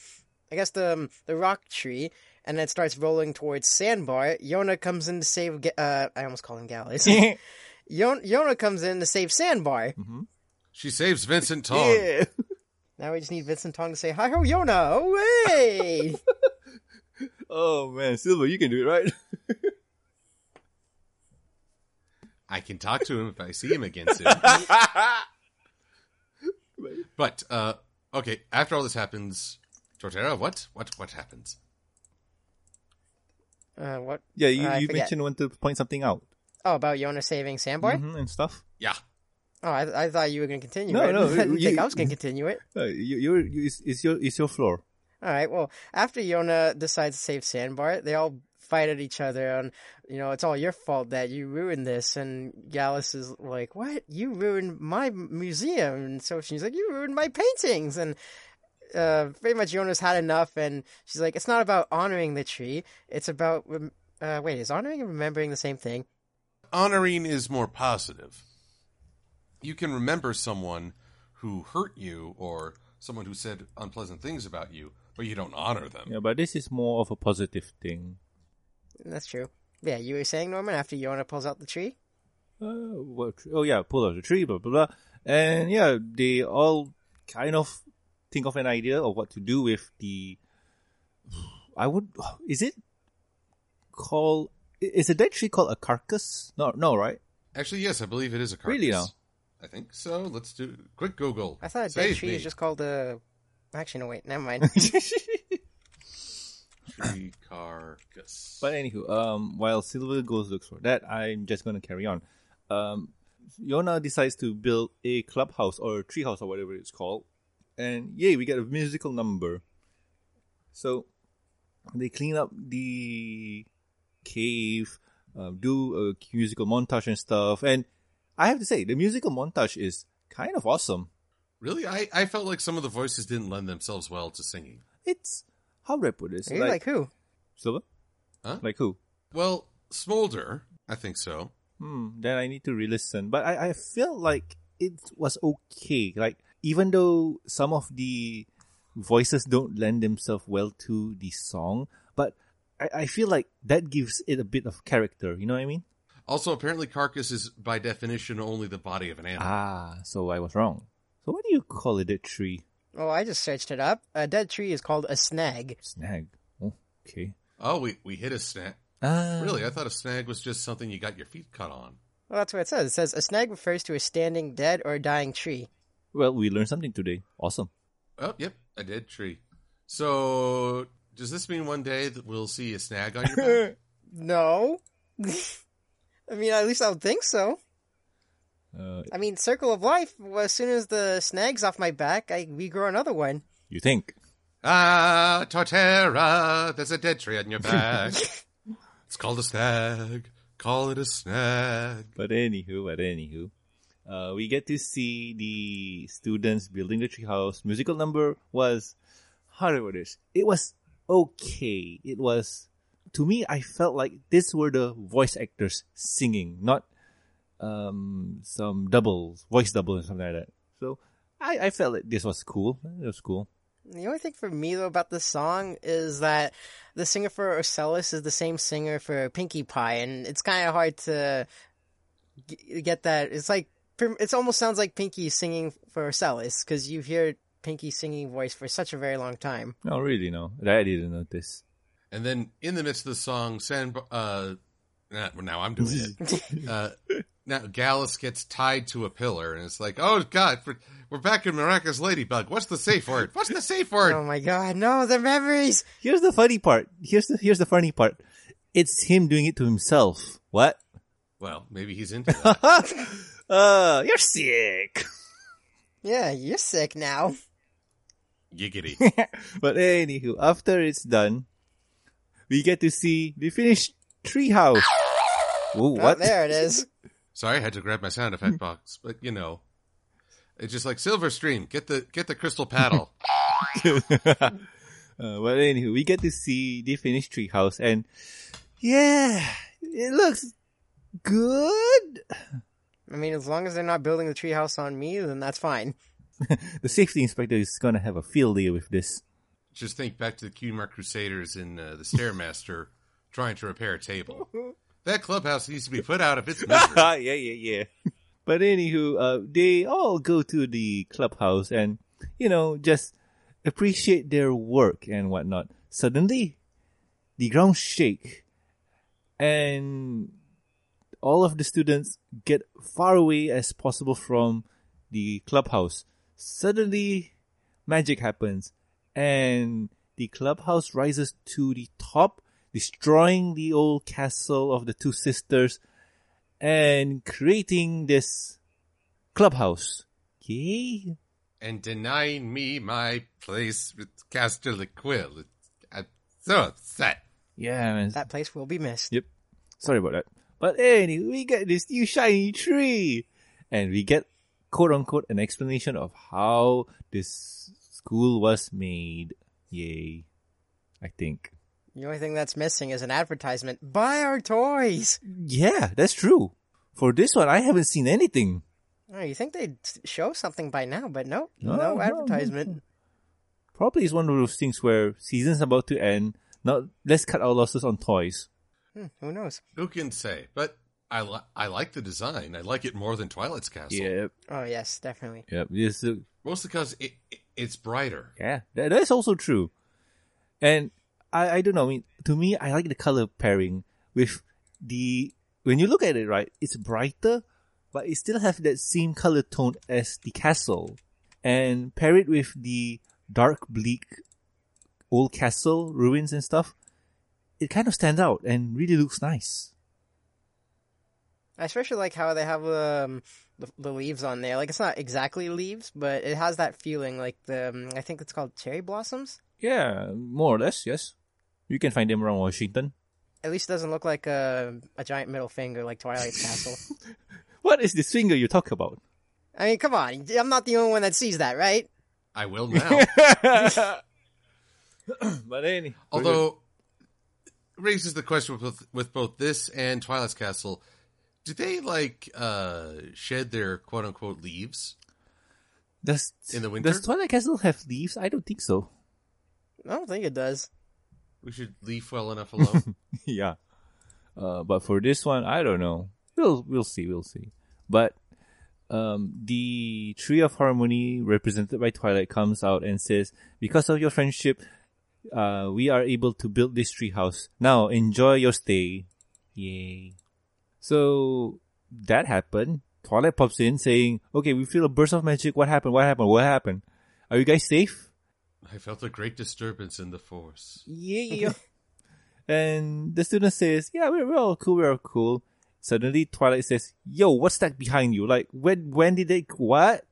I guess the the rock tree, and it starts rolling towards Sandbar. Yona comes in to save. Uh, I almost call him Gallus. Yon- Yona comes in to save Sandbar. she saves Vincent Tong. yeah. Now we just need Vincent Tong to say hi ho Yona. Away! Oh man, Silver, you can do it, right? I can talk to him if I see him again soon. but uh okay, after all this happens, Torterra, what? What what happens? uh, what? yeah, you, I you mentioned want to point something out Oh, about Yona saving Sandbar. Mhm, and stuff. Yeah. Oh, I, I thought you were going to continue. No, it. no, I didn't you- think I was going to continue it. Uh, you, you're, you, it's, it's your it's your floor. All right. Well, after Yona decides to save Sandbar, they all fight at each other, and you know it's all your fault that you ruined this. And Gallus is like, "What? You ruined my museum?" And so she's like, "You ruined my paintings." And uh, pretty much Yona's had enough, and she's like, "It's not about honoring the tree. It's about rem- uh, wait, is honoring and remembering the same thing?" Honoring is more positive. You can remember someone who hurt you or someone who said unpleasant things about you, but you don't honor them. Yeah, but this is more of a positive thing. That's true. Yeah, you were saying Norman after Yona pulls out the tree. Uh, what? Oh yeah, pull out the tree, blah blah blah, and yeah, they all kind of think of an idea of what to do with the I would. Is it called? Is a dead tree called a carcass? No, no, right? Actually, yes, I believe it is a carcass. Really now? I think so. Let's do quick Google. I thought a dead Save tree me. is just called a. Actually, no, wait, never mind. tree carcass. But anywho, um, while Silver Ghost looks for that, I'm just gonna carry on. Um, Yona decides to build a clubhouse or treehouse or whatever it's called, and yay, we get a musical number. So they clean up the cave, uh, do a musical montage and stuff, and I have to say the musical montage is kind of awesome. really, I, I felt like some of the voices didn't lend themselves well to singing. It's how do I put this? Are you like who? Silver, Huh? like who? Well, Smolder, I think so. Hmm, then I need to re-listen. But I, I feel like it was okay. Like even though some of the voices don't lend themselves well to the song, but I, I feel like that gives it a bit of character. You know what I mean? Also, apparently, carcass is by definition only the body of an animal. Ah, so I was wrong. So what do you call it? A tree Oh, I just searched it up. A dead tree is called a snag. snag. Oh, okay. Oh, we we hit a snag. Ah, Really, I thought a snag was just something you got your feet cut on. Well, that's what it says. It says a snag refers to a standing dead or dying tree. Well, we learned something today. Awesome. Oh, yep, a dead tree. So, does this mean one day that we'll see a snag on your back? No. I mean, at least I would think so. Uh, I mean, Circle of Life, well, as soon as the snag's off my back, I regrow another one. you think? ah, Torterra, there's a dead tree on your back. it's called a snag. Call it a snag. But anywho, but anywho, uh, we get to see the students building the treehouse. Musical number was how do I put this? It was okay. It was to me. I felt like this were the voice actors singing, not um some doubles, voice double, or something like that. So I I felt like this was cool. It was cool. The only thing for me, though, about this song is that the singer for Ocellus is the same singer for Pinkie Pie, and it's kind of hard to get that. It's like, it almost sounds like Pinkie singing for Ocellus, because you hear Pinkie's singing voice for such a very long time. No, really, no. I didn't notice. And then in the midst of the song, San, uh, now I'm doing it. uh, now Gallus gets tied to a pillar, and it's like, oh god, we're, we're back in Miraculous Ladybug. What's the safe word? What's the safe word? Oh my god, no, the memories! Here's the funny part. Here's the here's the funny part. It's him doing it to himself. What? Well, maybe he's into that. uh, you're sick. Yeah, you're sick now. Giggity. but anywho, after it's done, we get to see the finished treehouse. Ooh, Oh, what? there it is. Sorry, I had to grab my sound effect box, but you know, it's just like Silverstream. Get the get the crystal paddle. uh, but anywho, we get to see the finished treehouse, and yeah, it looks good. I mean, as long as they're not building the treehouse on me, then that's fine. The safety inspector is gonna have a field day with this. Just think back to the Cutie Mark Crusaders in uh, the Stairmaster trying to repair a table. That clubhouse needs to be put out of its misery. yeah, yeah, yeah. But anywho, uh, they all go to the clubhouse and, you know, just appreciate their work and whatnot. Suddenly, the ground shake and all of the students get far away as possible from the clubhouse. Suddenly, magic happens and the clubhouse rises to the top, destroying the old castle of the two sisters and creating this clubhouse. Yay! and denying me my place with Casterly Quill. I'm so upset. Yeah, man. That place will be missed. Yep. Sorry about that. But anyway, we get this new shiny tree. And we get, quote unquote, an explanation of how this school was made. Yay. I think. The only thing that's missing is an advertisement. Buy our toys! Yeah, that's true. For this one, I haven't seen anything. Oh, you think they'd show something by now, but nope. No, No, no, advertisement. Probably it's one of those things where season's about to end. Now, let's cut our losses on toys. Hmm, who knows? Who can say? But I li- I like the design. I like it more than Twilight's Castle. Yep. Oh, yes, definitely. Yep. This, uh, Mostly because it, it it's brighter. Yeah, that, that's also true. And I, I don't know. I mean, to me, I like the color pairing with the, when you look at it, right, it's brighter, but it still have that same color tone as the castle. And pair it with the dark, bleak old castle ruins and stuff. It kind of stands out and really looks nice. I especially like how they have um, the, the leaves on there. Like it's not exactly leaves, but it has that feeling. Like the um, I think it's called cherry blossoms. Yeah, more or less, yes. You can find them around Washington. At least it doesn't look like a a giant middle finger like Twilight's castle. What is this finger you talk about? I mean, come on, I'm not the only one that sees that, right? I will now. but any, Although raises the question with with both this and Twilight's Castle, do they like uh shed their quote unquote leaves? does in the winter? does Twilight Castle have leaves? I don't think so. I don't think it does. We should leave well enough alone. yeah. Uh, but for this one, I don't know. We'll we'll see. We'll see. But um, the Tree of Harmony, represented by Twilight, comes out and says, "Because of your friendship, uh, we are able to build this tree house. Now enjoy your stay." Yay! So that happened. Twilight pops in saying, "Okay, we feel a burst of magic. What happened? What happened? What happened? Are you guys safe?" I felt a great disturbance in the force. Yeah. and the student says, yeah, we're, we're all cool, we're all cool. Suddenly Twilight says, yo, what's that behind you? Like, when, when did they, what?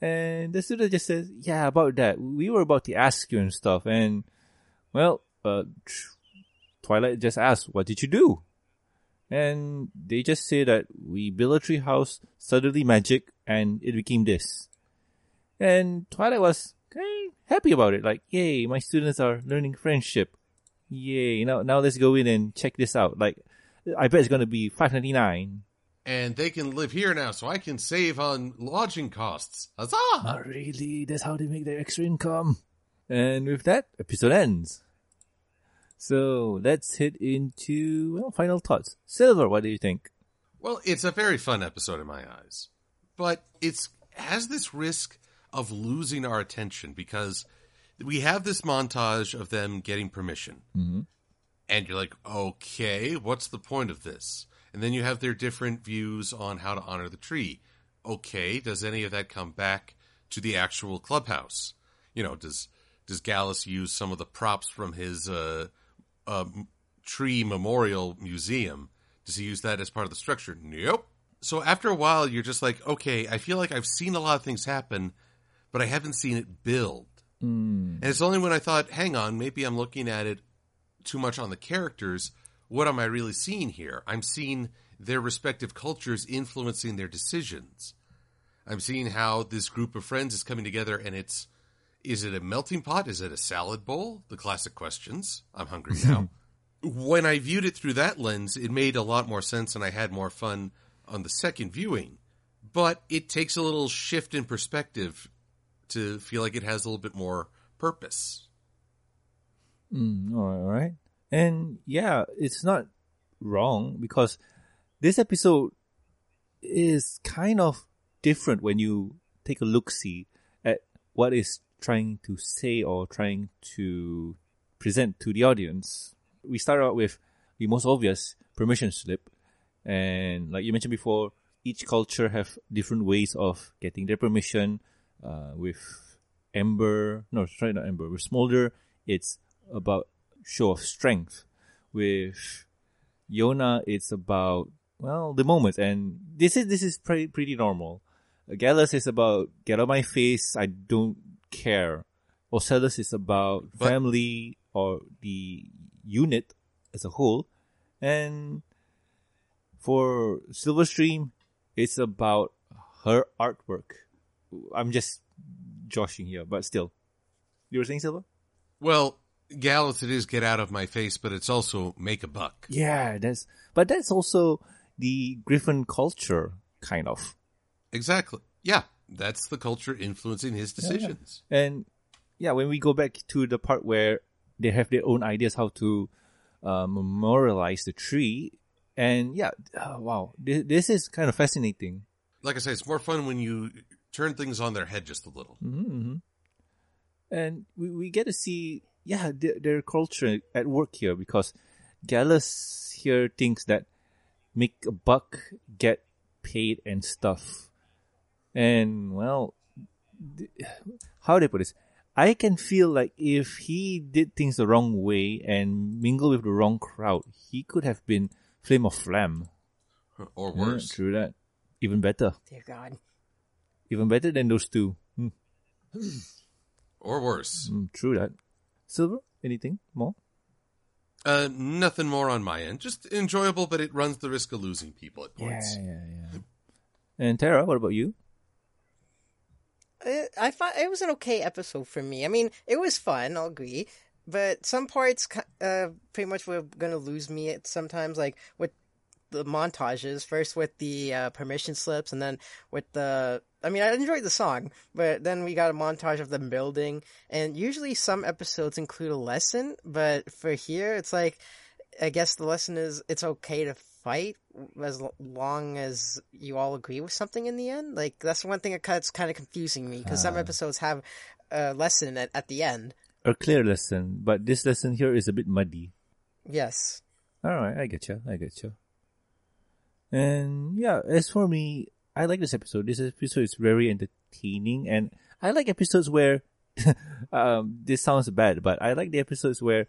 And the student just says, yeah, about that. We were about to ask you and stuff. And, well, uh, Twilight just asked, what did you do? And they just say that we built a tree house, suddenly magic, and it became this. And Twilight was okay, happy about it. Like, yay, my students are learning friendship. Yay, now now let's go in and check this out. Like, I bet it's gonna be five ninety nine. And they can live here now, so I can save on lodging costs. Huzzah! Not really. That's how they make their extra income. And with that, episode ends. So let's hit into well, final thoughts. Silver, what do you think? Well, it's a very fun episode in my eyes, but it's has this risk of losing our attention because we have this montage of them getting permission, Mhm. and you're like, okay, what's the point of this? And then you have their different views on how to honor the tree. Okay, does any of that come back to the actual clubhouse? You know, does does Gallus use some of the props from his uh, uh, tree memorial museum? Does he use that as part of the structure? Nope. So after a while, you're just like, okay, I feel like I've seen a lot of things happen, but I haven't seen it build. Mm. And it's only when I thought, hang on, maybe I'm looking at it too much on the characters. What am I really seeing here? I'm seeing their respective cultures influencing their decisions. I'm seeing how this group of friends is coming together and it's is it a melting pot? Is it a salad bowl? The classic questions. I'm hungry now. when I viewed it through that lens, it made a lot more sense and I had more fun on the second viewing. But it takes a little shift in perspective to feel like it has a little bit more purpose. Mm, all right, all right. And yeah, it's not wrong because this episode is kind of different when you take a look see at what is trying to say or trying to present to the audience. We start out with the most obvious permission slip, and like you mentioned before, each culture have different ways of getting their permission. Uh, with Ember, no, sorry, not Ember. With Smolder, it's about show of strength. With Yona, it's about well the moment, and this is this is pretty pretty normal. Gallus is about get on my face, I don't care. Ocellus is about But- family or the unit as a whole, and for Silverstream, it's about her artwork. I'm just joshing here, but still. You were saying Silver? Well, Gallus, it is get out of my face, but it's also make a buck. Yeah, that's but that's also the Griffin culture, kind of. Exactly. Yeah, that's the culture influencing his decisions. And yeah, when we go back to the part where they have their own ideas how to uh, memorialize the tree, and yeah, uh, wow, this, this is kind of fascinating. Like I say, it's more fun when you turn things on their head just a little. hmm And we, we get to see yeah, their, their culture at work here because Gallus here thinks that make a buck, get paid and stuff. And well, how do I put this? I can feel like if he did things the wrong way and mingle with the wrong crowd, he could have been Flim of Flam. Or Yeah, worse. true that. Even better. Dear God. Even better than those two. Hmm. Or worse. Mm, true that. Silver, anything more? Uh, nothing more on my end. Just enjoyable, but it runs the risk of losing people at points. Yeah, yeah, yeah. And Tara, what about you? I thought it was an okay episode for me. I mean, it was fun, I'll agree, but some parts uh, pretty much were gonna lose me at sometimes, like with the montages. First with the uh, permission slips, and then with the. I mean, I enjoyed the song, but then we got a montage of them building, and usually some episodes include a lesson, but for here, it's like, I guess the lesson is it's okay to fight as long as you all agree with something in the end. Like that's one thing that's kind of confusing me because some Ah. episodes have a lesson at, at the end. A clear lesson, but this lesson here is a bit muddy. Yes. All right, I get you. I get you. And yeah, as for me, I like this episode. This episode is very entertaining, and I like episodes where, um, this sounds bad, but I like the episodes where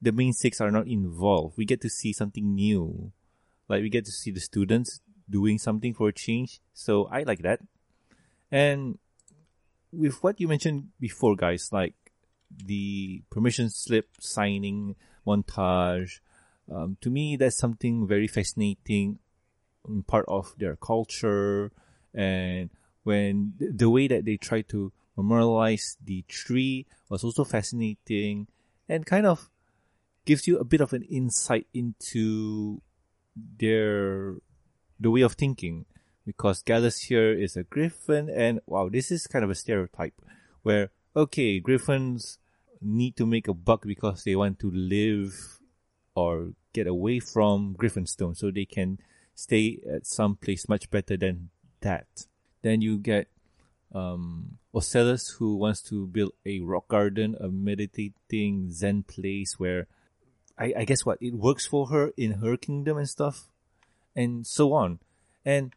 the main six are not involved. We get to see something new, like we get to see the students doing something for a change. So I like that. And with what you mentioned before, guys, like the permission slip signing montage, um, to me, that's something very fascinating, part of their culture, and when the way that they try to memorialize the tree was also fascinating, and kind of gives you a bit of an insight into their the way of thinking. Because Gallus here is a griffin, and wow, this is kind of a stereotype where okay, griffins need to make a buck because they want to live or get away from Griffinstone so they can stay at some place much better than that. Then you get um, Ocellus who wants to build a rock garden, a meditating Zen place where I, I guess what it works for her in her kingdom and stuff, and so on. And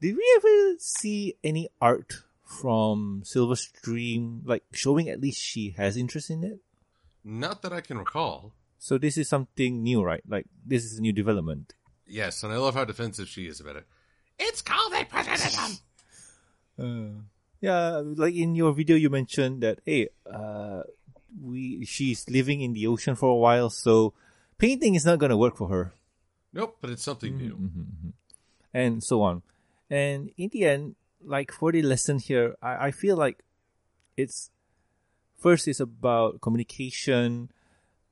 did we ever see any art from Silverstream, like showing at least she has interest in it? Not that I can recall. So this is something new, right? Like this is a new development. Yes, and I love how defensive she is about it. It's called a prejudice. Uh, yeah, like in your video, you mentioned that hey, uh, we she's living in the ocean for a while, so painting is not gonna work for her, Nope, but it's something new. Mm-hmm. and so on. And in the end, like for the lesson here, I, I feel like it's first it's about communication.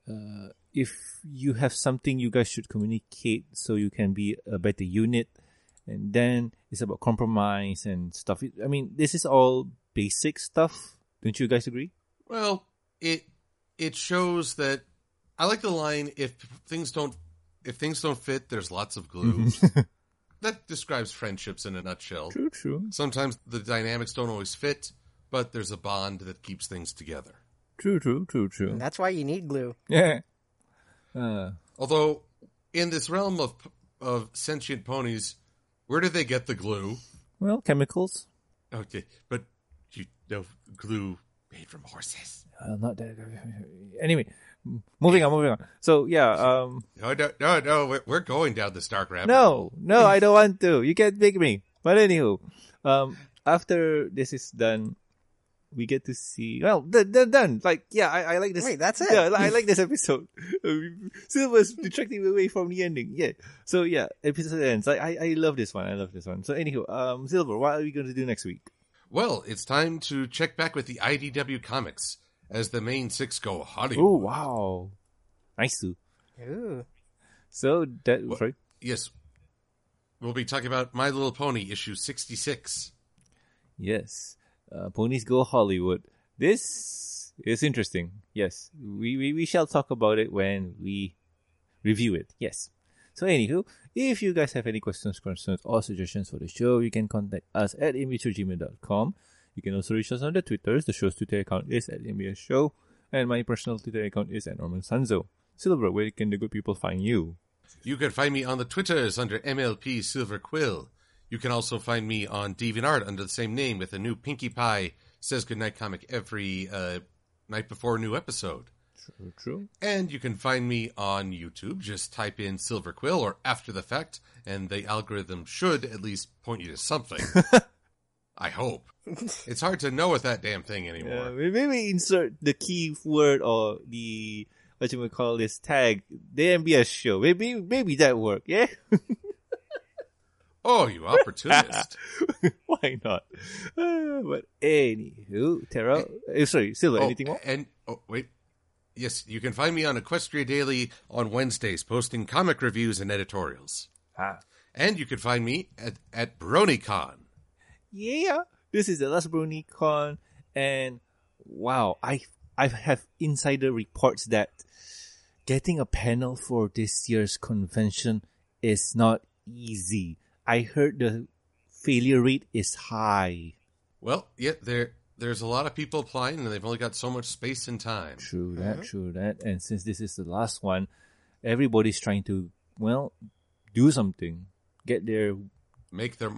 Uh, if you have something, you guys should communicate so you can be a better unit. And then it's about compromise and stuff. I mean, this is all basic stuff. Don't you guys agree? Well, it it shows that I like the line if things don't if things don't fit, there's lots of glue. that describes friendships in a nutshell. True, true. Sometimes the dynamics don't always fit, but there's a bond that keeps things together. True, true, true, true. And that's why you need glue. Yeah. Uh, Although in this realm of of sentient ponies, where do they get the glue? well, chemicals. Okay, but you know glue made from horses. Uh, not that. Anyway, m- moving on, moving on. So yeah, um, No, no, no, no. We're, we're going down the dark rabbit. no, no, I don't want to. You can't make me. But anywho, um, after this is done, we get to see. Well, they're, they're done. Like, yeah, I, I like this. Wait, that's it? Yeah, I like this episode. Silver's detracting away from the ending. Yeah. So yeah, episode ends. I, I, I love this one. I love this one. So anywho, um, Silver, what are we going to do next week? Well, it's time to check back with the IDW comics as the main six go Hollywood. Oh wow, nice. Ooh. So that What- sorry. Yes. We'll be talking about My Little Pony issue 66. Yes, uh, Ponies Go Hollywood. This is interesting. Yes, we, we we shall talk about it when we review it. Yes. So anywho, if you guys have any questions, concerns, or suggestions for the show, you can contact us at invitrogmail.com. You can also reach us on the Twitters. The show's Twitter account is at MBS Show. And my personal Twitter account is at Norman Sanzo. Silver, where can the good people find you? You can find me on the Twitters under MLP Silver Quill. You can also find me on DeviantArt under the same name with a new Pinkie Pie says goodnight comic every uh, night before a new episode. True, true. And you can find me on YouTube. Just type in Silver Quill or After the Fact, and the algorithm should at least point you to something. I hope. It's hard to know with that damn thing Yeah, anymore. maybe insert the key word or the what you would call this tag, the MBS show. Maybe maybe that work. Yeah, Oh, you opportunist. why not? Uh, but anywho, Tara, uh, sorry, Silver. oh, anything more? And, oh, wait. Yes, you can find me on Equestria Daily on Wednesdays, posting comic reviews and editorials. Ah, And you can find me at, at BronyCon. yeah. This is the last BronyCon, and wow, I I have insider reports that getting a panel for this year's convention is not easy. I heard the failure rate is high. Well, yeah, there there's a lot of people applying, and they've only got so much space and time. True that, mm-hmm. true that. And since this is the last one, everybody's trying to, well, do something. Get their, Make their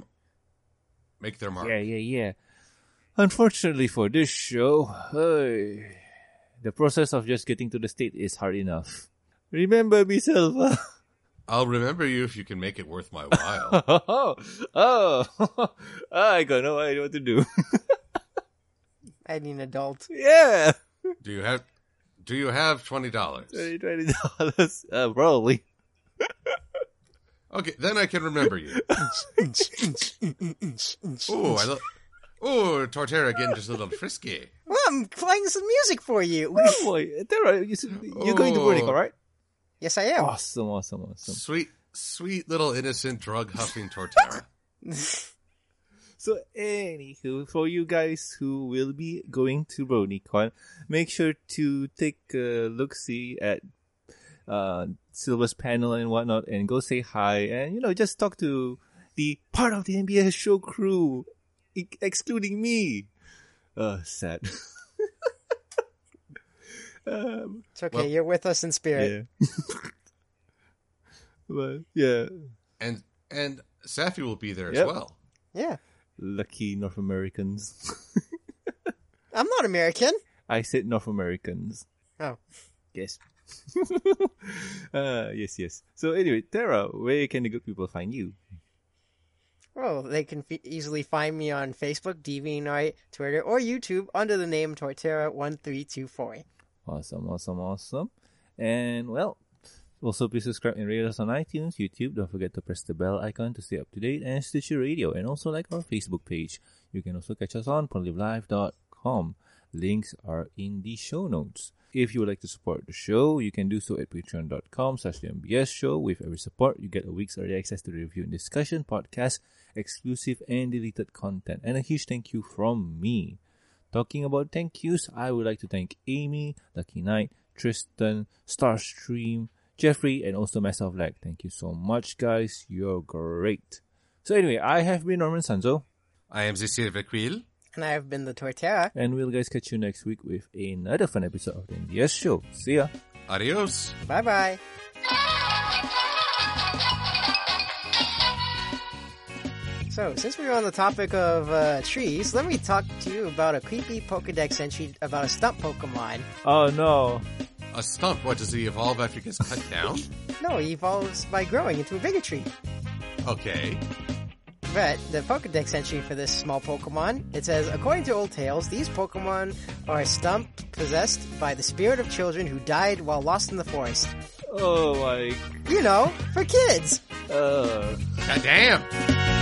make their mark. yeah, yeah, yeah. Unfortunately for this show, hey, the process of just getting to the state is hard enough. Remember me, Silva. I'll remember you if you can make it worth my while. oh, oh, I got no idea what to do. I need an adult. yeah, do you have Do you have twenty dollars? twenty dollars, uh, probably. Okay, then I can remember you. Oh, I love. Oh, Torterra getting just a little frisky. Well, I'm playing some music for you. Oh boy, Tara, you, you're going to Burning, Oh. all right? yes, I am. Awesome, awesome, awesome. Sweet, sweet little innocent drug huffing Torterra. So, anywho, for you guys who will be going to BronyCon, make sure to take a look see at uh, Silver's panel and whatnot, and go say hi, and you know, just talk to the part of the MBS show crew, e- excluding me. Uh, sad. um, It's okay. Well- you're with us in spirit. yeah. but yeah, And and Safi will be there Yep. as well. Yeah. Lucky North Americans. I'm not American. I said North Americans. Oh. Yes. uh, yes, yes. So anyway, Tara, where can the good people find you? Well, they can f- easily find me on Facebook, DeviantArt, Twitter, or YouTube under the name Torterra1324. Awesome, awesome, awesome. And well, also please subscribe and rate us on iTunes, YouTube. Don't forget to press the bell icon to stay up to date and Stitcher Radio and also like our Facebook page. You can also catch us on ponyvillelive.com. Links are in the show notes. If you would like to support the show, you can do so at patreon.com slash the MBS show. With every support, you get a week's early access to the review and discussion, podcast, exclusive and deleted content. And a huge thank you from me. Talking about thank yous, I would like to thank Amy, Lucky Knight, Tristan, Starstream, Jeffrey, and also myself. Like, thank you so much, guys. You're great. So anyway, I have been Norman Sanzo, I am the Silver Quill. And I have been the Torterra. and we'll guys catch you next week with another fun episode of the MBS show. See ya. Adios. Bye bye. So, since we were on the topic of uh, trees, let me talk to you about a creepy Pokedex entry about a stump Pokemon. Oh no. A stump. What does he evolve after he gets cut down? No, he evolves by growing into a bigger tree. Okay. But the Pokedex entry for this small Pokemon, it says, according to old tales, these Pokemon are a stump possessed by the spirit of children who died while lost in the forest. Oh like You know, for kids. Uh. God damn.